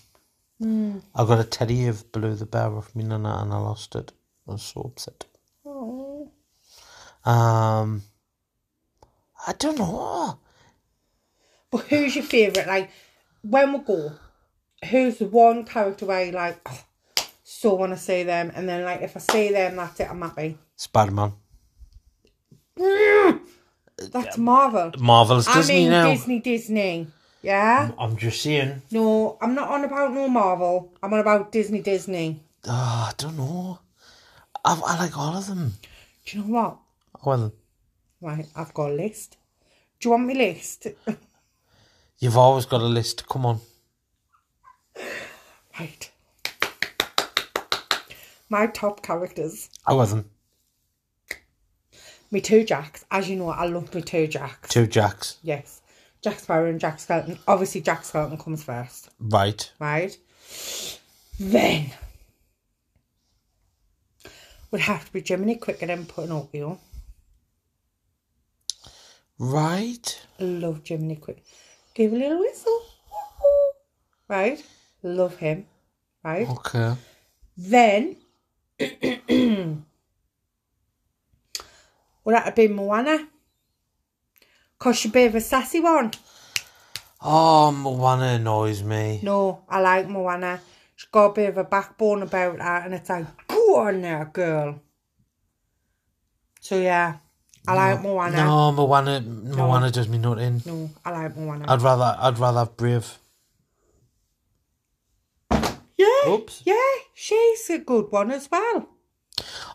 [SPEAKER 1] I got a teddy of Baloo the bear off me nana and I lost it. I was so upset. Um, I don't know.
[SPEAKER 2] But who's your favourite? Like, when we go, who's the one character where you like, oh, so want to see them, and then like if I see them, that's it, I'm happy.
[SPEAKER 1] Spider Man.
[SPEAKER 2] That's Marvel.
[SPEAKER 1] Marvel's
[SPEAKER 2] I
[SPEAKER 1] Disney
[SPEAKER 2] mean
[SPEAKER 1] now.
[SPEAKER 2] Disney, Disney. Yeah.
[SPEAKER 1] I'm just saying.
[SPEAKER 2] No, I'm not on about no Marvel. I'm on about Disney, Disney.
[SPEAKER 1] Ah, I don't know. I, I like all of them.
[SPEAKER 2] Do you know what?
[SPEAKER 1] Well,
[SPEAKER 2] Right, I've got a list. Do you want my list?
[SPEAKER 1] you've always got a list. Come on.
[SPEAKER 2] right. My top characters.
[SPEAKER 1] I wasn't.
[SPEAKER 2] Me two Jacks. As you know, I love me two Jacks.
[SPEAKER 1] Two Jacks.
[SPEAKER 2] Yes. Jack Sparrow and Jack Skeleton. Obviously, Jack Skeleton comes first,
[SPEAKER 1] Right.
[SPEAKER 2] right? Then would have to be Jiminy Cricket and Pinocchio.
[SPEAKER 1] Right.
[SPEAKER 2] Love Jiminy Cricket. Give a little whistle. Right? Love him. Right?
[SPEAKER 1] Okay.
[SPEAKER 2] Then would that have been Moana? Cause bit of a sassy one.
[SPEAKER 1] Oh, Moana annoys me.
[SPEAKER 2] No, I like Moana. She's got a bit of a backbone about her, and it's like, go on there, girl. So yeah, I like Moana. No.
[SPEAKER 1] No, Moana. Moana does me nothing.
[SPEAKER 2] No, I like Moana.
[SPEAKER 1] I'd rather. I'd rather have Brave.
[SPEAKER 2] yeah,
[SPEAKER 1] Oops.
[SPEAKER 2] Yeah, she's a good one as well.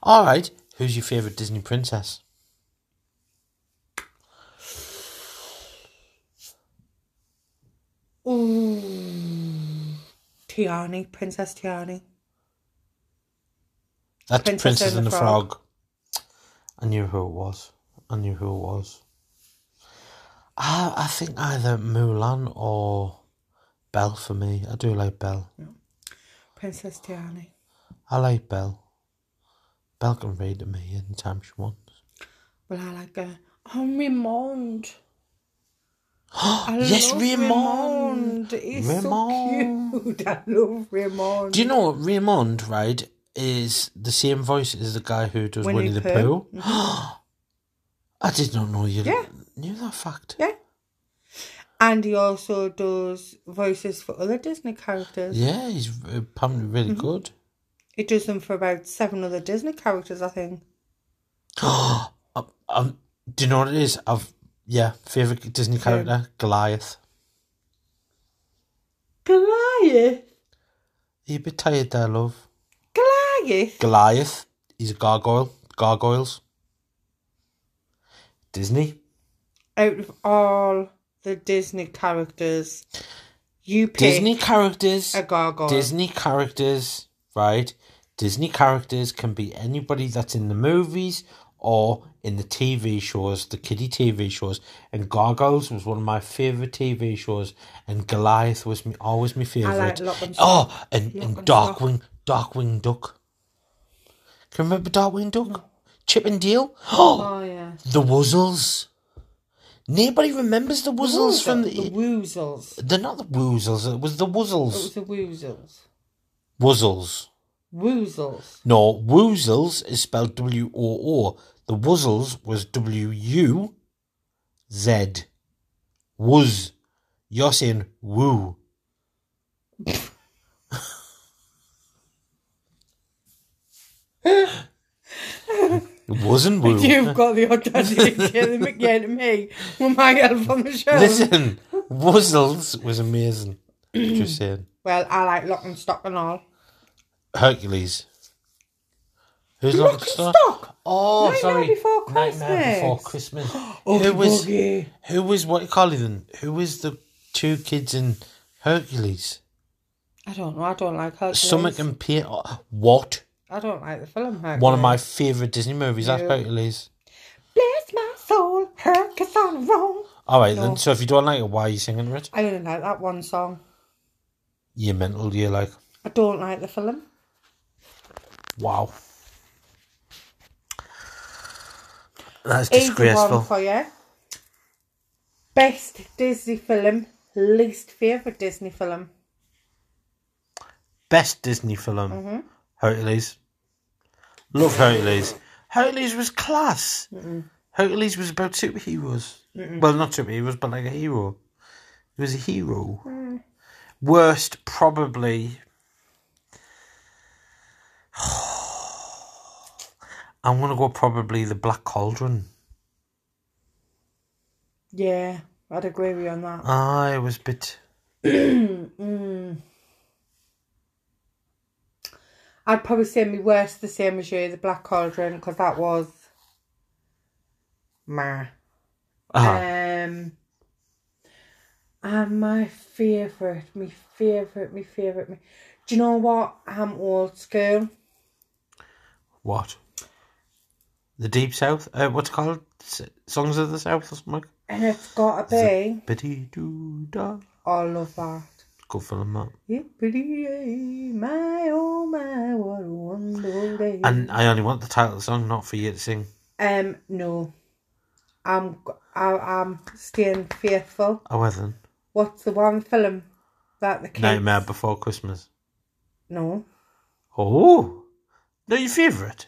[SPEAKER 1] All right. Who's your favourite Disney princess?
[SPEAKER 2] Ooh. Tiana, Princess Tiana.
[SPEAKER 1] That's
[SPEAKER 2] Princess
[SPEAKER 1] Princess,
[SPEAKER 2] and the
[SPEAKER 1] the Frog. I knew who it was. I knew who it was. I, I think either Mulan or Belle for me. I do like Belle.
[SPEAKER 2] Princess Tiana.
[SPEAKER 1] I like Belle. Belle can read to me anytime she wants.
[SPEAKER 2] Well, I like her. Oh, Raymond. I
[SPEAKER 1] Yes,
[SPEAKER 2] love
[SPEAKER 1] Raymond.
[SPEAKER 2] He's
[SPEAKER 1] Raymond.
[SPEAKER 2] so cute. I love Raymond.
[SPEAKER 1] Do you know what Raymond, right, is the same voice as the guy who does Winnie,
[SPEAKER 2] Winnie
[SPEAKER 1] the
[SPEAKER 2] Pooh?
[SPEAKER 1] Pooh? I did not know you
[SPEAKER 2] Yeah.
[SPEAKER 1] knew that fact.
[SPEAKER 2] Yeah. And he also does voices for other Disney characters.
[SPEAKER 1] Yeah, he's apparently really
[SPEAKER 2] Mm-hmm.
[SPEAKER 1] good.
[SPEAKER 2] He does them for about seven other Disney characters, I think.
[SPEAKER 1] um, um, do you know what it is? I've yeah, favorite Disney character Goliath.
[SPEAKER 2] Goliath.
[SPEAKER 1] Are you a bit tired there, love?
[SPEAKER 2] Goliath.
[SPEAKER 1] Goliath. He's a gargoyle. Gargoyles. Disney.
[SPEAKER 2] Out of all the Disney characters, you pick
[SPEAKER 1] Disney characters.
[SPEAKER 2] a gargoyle.
[SPEAKER 1] Disney characters, right? Disney characters can be anybody that's in the movies or in the TV shows, the kiddie TV shows. And Gargoyles was one of my favourite TV shows, and Goliath was me, always my favourite. Oh, and, and
[SPEAKER 2] and
[SPEAKER 1] Darkwing, Darkwing Duck. Can you remember Darkwing Duck? Chip and Dale? Oh,
[SPEAKER 2] Oh, yeah.
[SPEAKER 1] the Wuzzles. Nobody remembers the Wuzzles from
[SPEAKER 2] the
[SPEAKER 1] the.
[SPEAKER 2] Woozles.
[SPEAKER 1] They're not the Woozles, it was the Wuzzles.
[SPEAKER 2] It was the Woozles.
[SPEAKER 1] Wuzzles.
[SPEAKER 2] Woozles.
[SPEAKER 1] No, Woozles is spelled W O O. The Wuzzles was W U Z. Wuz. You're saying woo. it wasn't woo.
[SPEAKER 2] You've got the audacity to say again to me with my help on the show.
[SPEAKER 1] Listen, Wuzzles was amazing. Just saying.
[SPEAKER 2] Well, I like Lock and Shock and all.
[SPEAKER 1] Hercules. Who's
[SPEAKER 2] Lock and Shock?
[SPEAKER 1] Oh,
[SPEAKER 2] Nightmare
[SPEAKER 1] sorry.
[SPEAKER 2] Before
[SPEAKER 1] Nightmare Before
[SPEAKER 2] Christmas.
[SPEAKER 1] Christmas.
[SPEAKER 2] Oogie oh,
[SPEAKER 1] who was who was what you call it then? Who was the two kids in Hercules?
[SPEAKER 2] I don't know. I don't like Hercules.
[SPEAKER 1] Stomach and Peter. What?
[SPEAKER 2] I don't like the film Hercules.
[SPEAKER 1] One of my favourite Disney movies. That's
[SPEAKER 2] Yeah.
[SPEAKER 1] Hercules.
[SPEAKER 2] Bless my soul, Hercules on wrong.
[SPEAKER 1] All right
[SPEAKER 2] No.
[SPEAKER 1] then. So if you don't like it, why are you singing it?
[SPEAKER 2] I only like that one song.
[SPEAKER 1] You're mental. You're like,
[SPEAKER 2] I don't like the film.
[SPEAKER 1] wow. That's disgraceful.
[SPEAKER 2] one for you. Best Disney film, least favourite Disney film.
[SPEAKER 1] Best Disney film.
[SPEAKER 2] Mm-hmm.
[SPEAKER 1] Hercules. Love Hercules. Hercules was class. Hercules was about superheroes. Well, not superheroes, but like a hero. He was a hero.
[SPEAKER 2] Mm.
[SPEAKER 1] Worst, probably. I'm gonna go probably the Black Cauldron.
[SPEAKER 2] Yeah, I'd agree with you on that.
[SPEAKER 1] Ah, it was a bit.
[SPEAKER 2] I'd probably say my worst the same as you, the Black Cauldron, because that was ma.
[SPEAKER 1] Ah,
[SPEAKER 2] Um, and my favourite, my favourite, my favourite. My... Do you know what? I'm old school.
[SPEAKER 1] what? The Deep South? Uh, what's it called? S- Songs of the South or something?
[SPEAKER 2] And it's got to be.
[SPEAKER 1] Biddy doo da.
[SPEAKER 2] I love that.
[SPEAKER 1] Good film, that.
[SPEAKER 2] Yippee my oh my, what a wonderful day.
[SPEAKER 1] And I only want the title of the song, not for you to sing.
[SPEAKER 2] um, no, I'm I, I'm staying faithful.
[SPEAKER 1] Oh, well then.
[SPEAKER 2] What's the one film that the kids?
[SPEAKER 1] Nightmare Before Christmas.
[SPEAKER 2] No,
[SPEAKER 1] Oh, no, your favourite?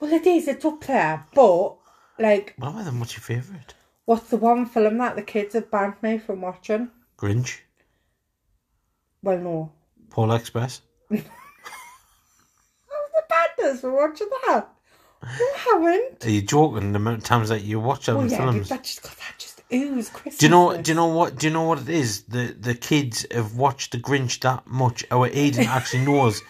[SPEAKER 2] Well it is. It's up there, but like,
[SPEAKER 1] Well, then what's your favourite?
[SPEAKER 2] what's the one film that the kids have banned me from watching?
[SPEAKER 1] Grinch?
[SPEAKER 2] Well, no.
[SPEAKER 1] Polar Express?
[SPEAKER 2] How's the banned us for watching that? You haven't.
[SPEAKER 1] Are you joking the amount of times that you watch them
[SPEAKER 2] Oh yeah,
[SPEAKER 1] films?
[SPEAKER 2] that just got that just ooze Christmas.
[SPEAKER 1] Do you know? Do you know what? Do you know what it is? The the kids have watched the Grinch that much. Our Aiden actually knows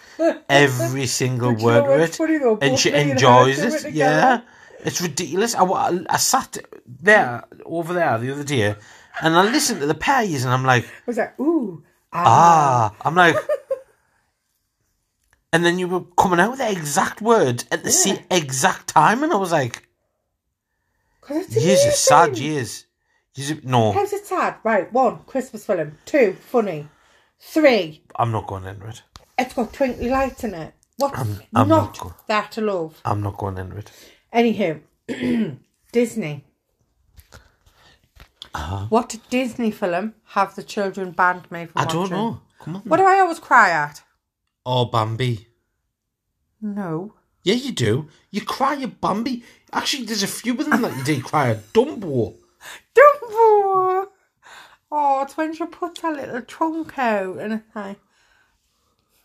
[SPEAKER 1] every single
[SPEAKER 2] But you know
[SPEAKER 1] word of
[SPEAKER 2] what's
[SPEAKER 1] it,
[SPEAKER 2] funny though?
[SPEAKER 1] and
[SPEAKER 2] Both
[SPEAKER 1] she
[SPEAKER 2] me and her
[SPEAKER 1] enjoys
[SPEAKER 2] do it
[SPEAKER 1] it.
[SPEAKER 2] together.
[SPEAKER 1] Yeah, it's ridiculous. I, wa- I sat there over there the other day, and I listened to the pairs, and I'm like,
[SPEAKER 2] I was like, ooh, ah.
[SPEAKER 1] ah, I'm like. And then you were coming out with the exact words at the same exact time, and I was like,
[SPEAKER 2] 'Cause it's
[SPEAKER 1] "Years are sad years." No,
[SPEAKER 2] How's it sad? Right, one, Christmas film. Two, funny. Three,
[SPEAKER 1] I'm not going into it.
[SPEAKER 2] it's got twinkly lights in it. What's
[SPEAKER 1] I'm- I'm not
[SPEAKER 2] not
[SPEAKER 1] go-
[SPEAKER 2] that to love?
[SPEAKER 1] I'm not going into it.
[SPEAKER 2] Anywho, Disney.
[SPEAKER 1] Uh-huh.
[SPEAKER 2] What Disney film have the children banned me from
[SPEAKER 1] I don't
[SPEAKER 2] watching?
[SPEAKER 1] know. Come on.
[SPEAKER 2] What do I always cry at?
[SPEAKER 1] Oh, Bambi.
[SPEAKER 2] No.
[SPEAKER 1] Yeah, you do. You cry at Bambi. Actually, there's a few of them that you did cry at. Dumbo.
[SPEAKER 2] Dumbo! Oh, it's when she puts her little trunk out and it's like,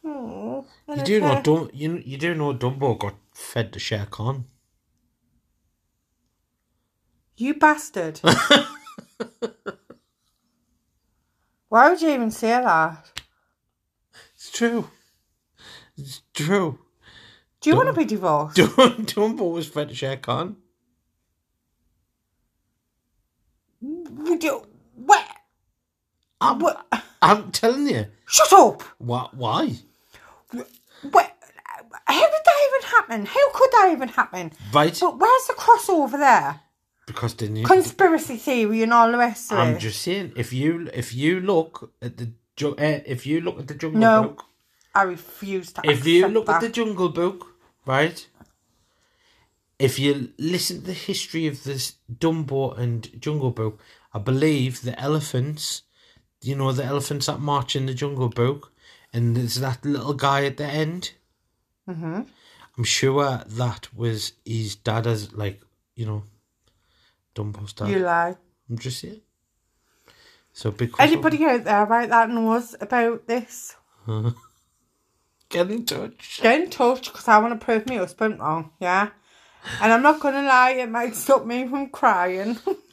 [SPEAKER 2] oh. and
[SPEAKER 1] You do know Dum- you, you do know Dumbo got fed to Shere Khan.
[SPEAKER 2] You bastard. Why would you even say that?
[SPEAKER 1] It's true. It's true.
[SPEAKER 2] Do you want to be divorced?
[SPEAKER 1] Dum- Dumbo was fed to Shere Khan.
[SPEAKER 2] You do. What?
[SPEAKER 1] I'm,
[SPEAKER 2] What?
[SPEAKER 1] I'm telling you.
[SPEAKER 2] Shut up!
[SPEAKER 1] Why? Why?
[SPEAKER 2] What? How did that even happen? How could that even happen?
[SPEAKER 1] Right?
[SPEAKER 2] But where's the crossover there?
[SPEAKER 1] Because didn't you?
[SPEAKER 2] Conspiracy theory and all the rest of
[SPEAKER 1] I'm
[SPEAKER 2] it.
[SPEAKER 1] just saying. If you if you look at the uh, if you look at the Jungle
[SPEAKER 2] No.
[SPEAKER 1] Book,
[SPEAKER 2] I refuse to
[SPEAKER 1] if you look
[SPEAKER 2] that.
[SPEAKER 1] at the Jungle Book, right? If you listen to the history of this Dumbo and Jungle Book, I believe the elephants, you know, the elephants that march in the Jungle Book, and there's that little guy at the end.
[SPEAKER 2] hmm
[SPEAKER 1] I'm sure that was his dad as like, you know, Dumbo's dad.
[SPEAKER 2] You lie.
[SPEAKER 1] I'm just saying. So because
[SPEAKER 2] Anybody out there, right, that knows about this,
[SPEAKER 1] get in touch.
[SPEAKER 2] get in touch because I want to prove my husband wrong, yeah? And I'm not going to lie, it might stop me from crying,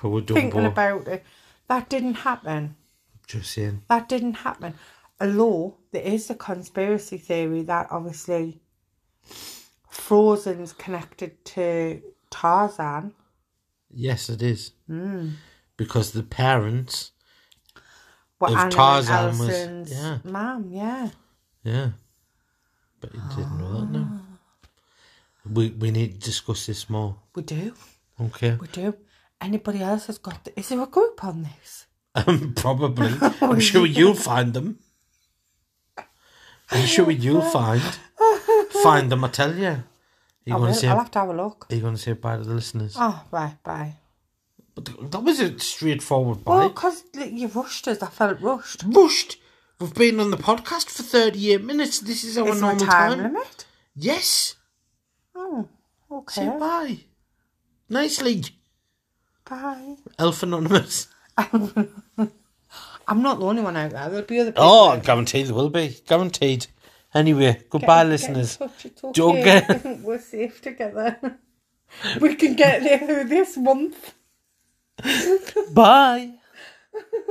[SPEAKER 1] Poor
[SPEAKER 2] thinking about it. That didn't happen.
[SPEAKER 1] Just saying.
[SPEAKER 2] That didn't happen. Although there is a conspiracy theory that obviously Frozen's connected to Tarzan.
[SPEAKER 1] Yes, it is.
[SPEAKER 2] Mm.
[SPEAKER 1] Because the parents,
[SPEAKER 2] What
[SPEAKER 1] Of
[SPEAKER 2] Anna
[SPEAKER 1] Tarzan was- yeah.
[SPEAKER 2] mum, yeah.
[SPEAKER 1] yeah. But you didn't know that, no. We we need to discuss this more.
[SPEAKER 2] We do,
[SPEAKER 1] Okay.
[SPEAKER 2] we do. Anybody else has got? The, is there a group on this?
[SPEAKER 1] Um, probably. I'm sure you'll find them. I'm sure you'll find find them. I tell you. Are you
[SPEAKER 2] I will.
[SPEAKER 1] to say?
[SPEAKER 2] I'll have to have a look.
[SPEAKER 1] Are you going to say bye to the listeners?
[SPEAKER 2] Oh, right, bye.
[SPEAKER 1] But that was a straightforward bye.
[SPEAKER 2] Well, because you rushed us. I felt rushed.
[SPEAKER 1] Rushed. We've been on the podcast for 38 minutes. This is our
[SPEAKER 2] Is
[SPEAKER 1] normal
[SPEAKER 2] time,
[SPEAKER 1] time.
[SPEAKER 2] limit?
[SPEAKER 1] Yes.
[SPEAKER 2] Oh,
[SPEAKER 1] Say
[SPEAKER 2] okay.
[SPEAKER 1] bye. Nicely.
[SPEAKER 2] Bye.
[SPEAKER 1] Elf Anonymous.
[SPEAKER 2] I'm not the only one out there. There'll be other people.
[SPEAKER 1] Oh,
[SPEAKER 2] out
[SPEAKER 1] guaranteed there will be. Guaranteed. Anyway, goodbye,
[SPEAKER 2] Get-
[SPEAKER 1] listeners.
[SPEAKER 2] Get it's
[SPEAKER 1] Don't get-
[SPEAKER 2] We're safe together. we can get there this month.
[SPEAKER 1] Bye.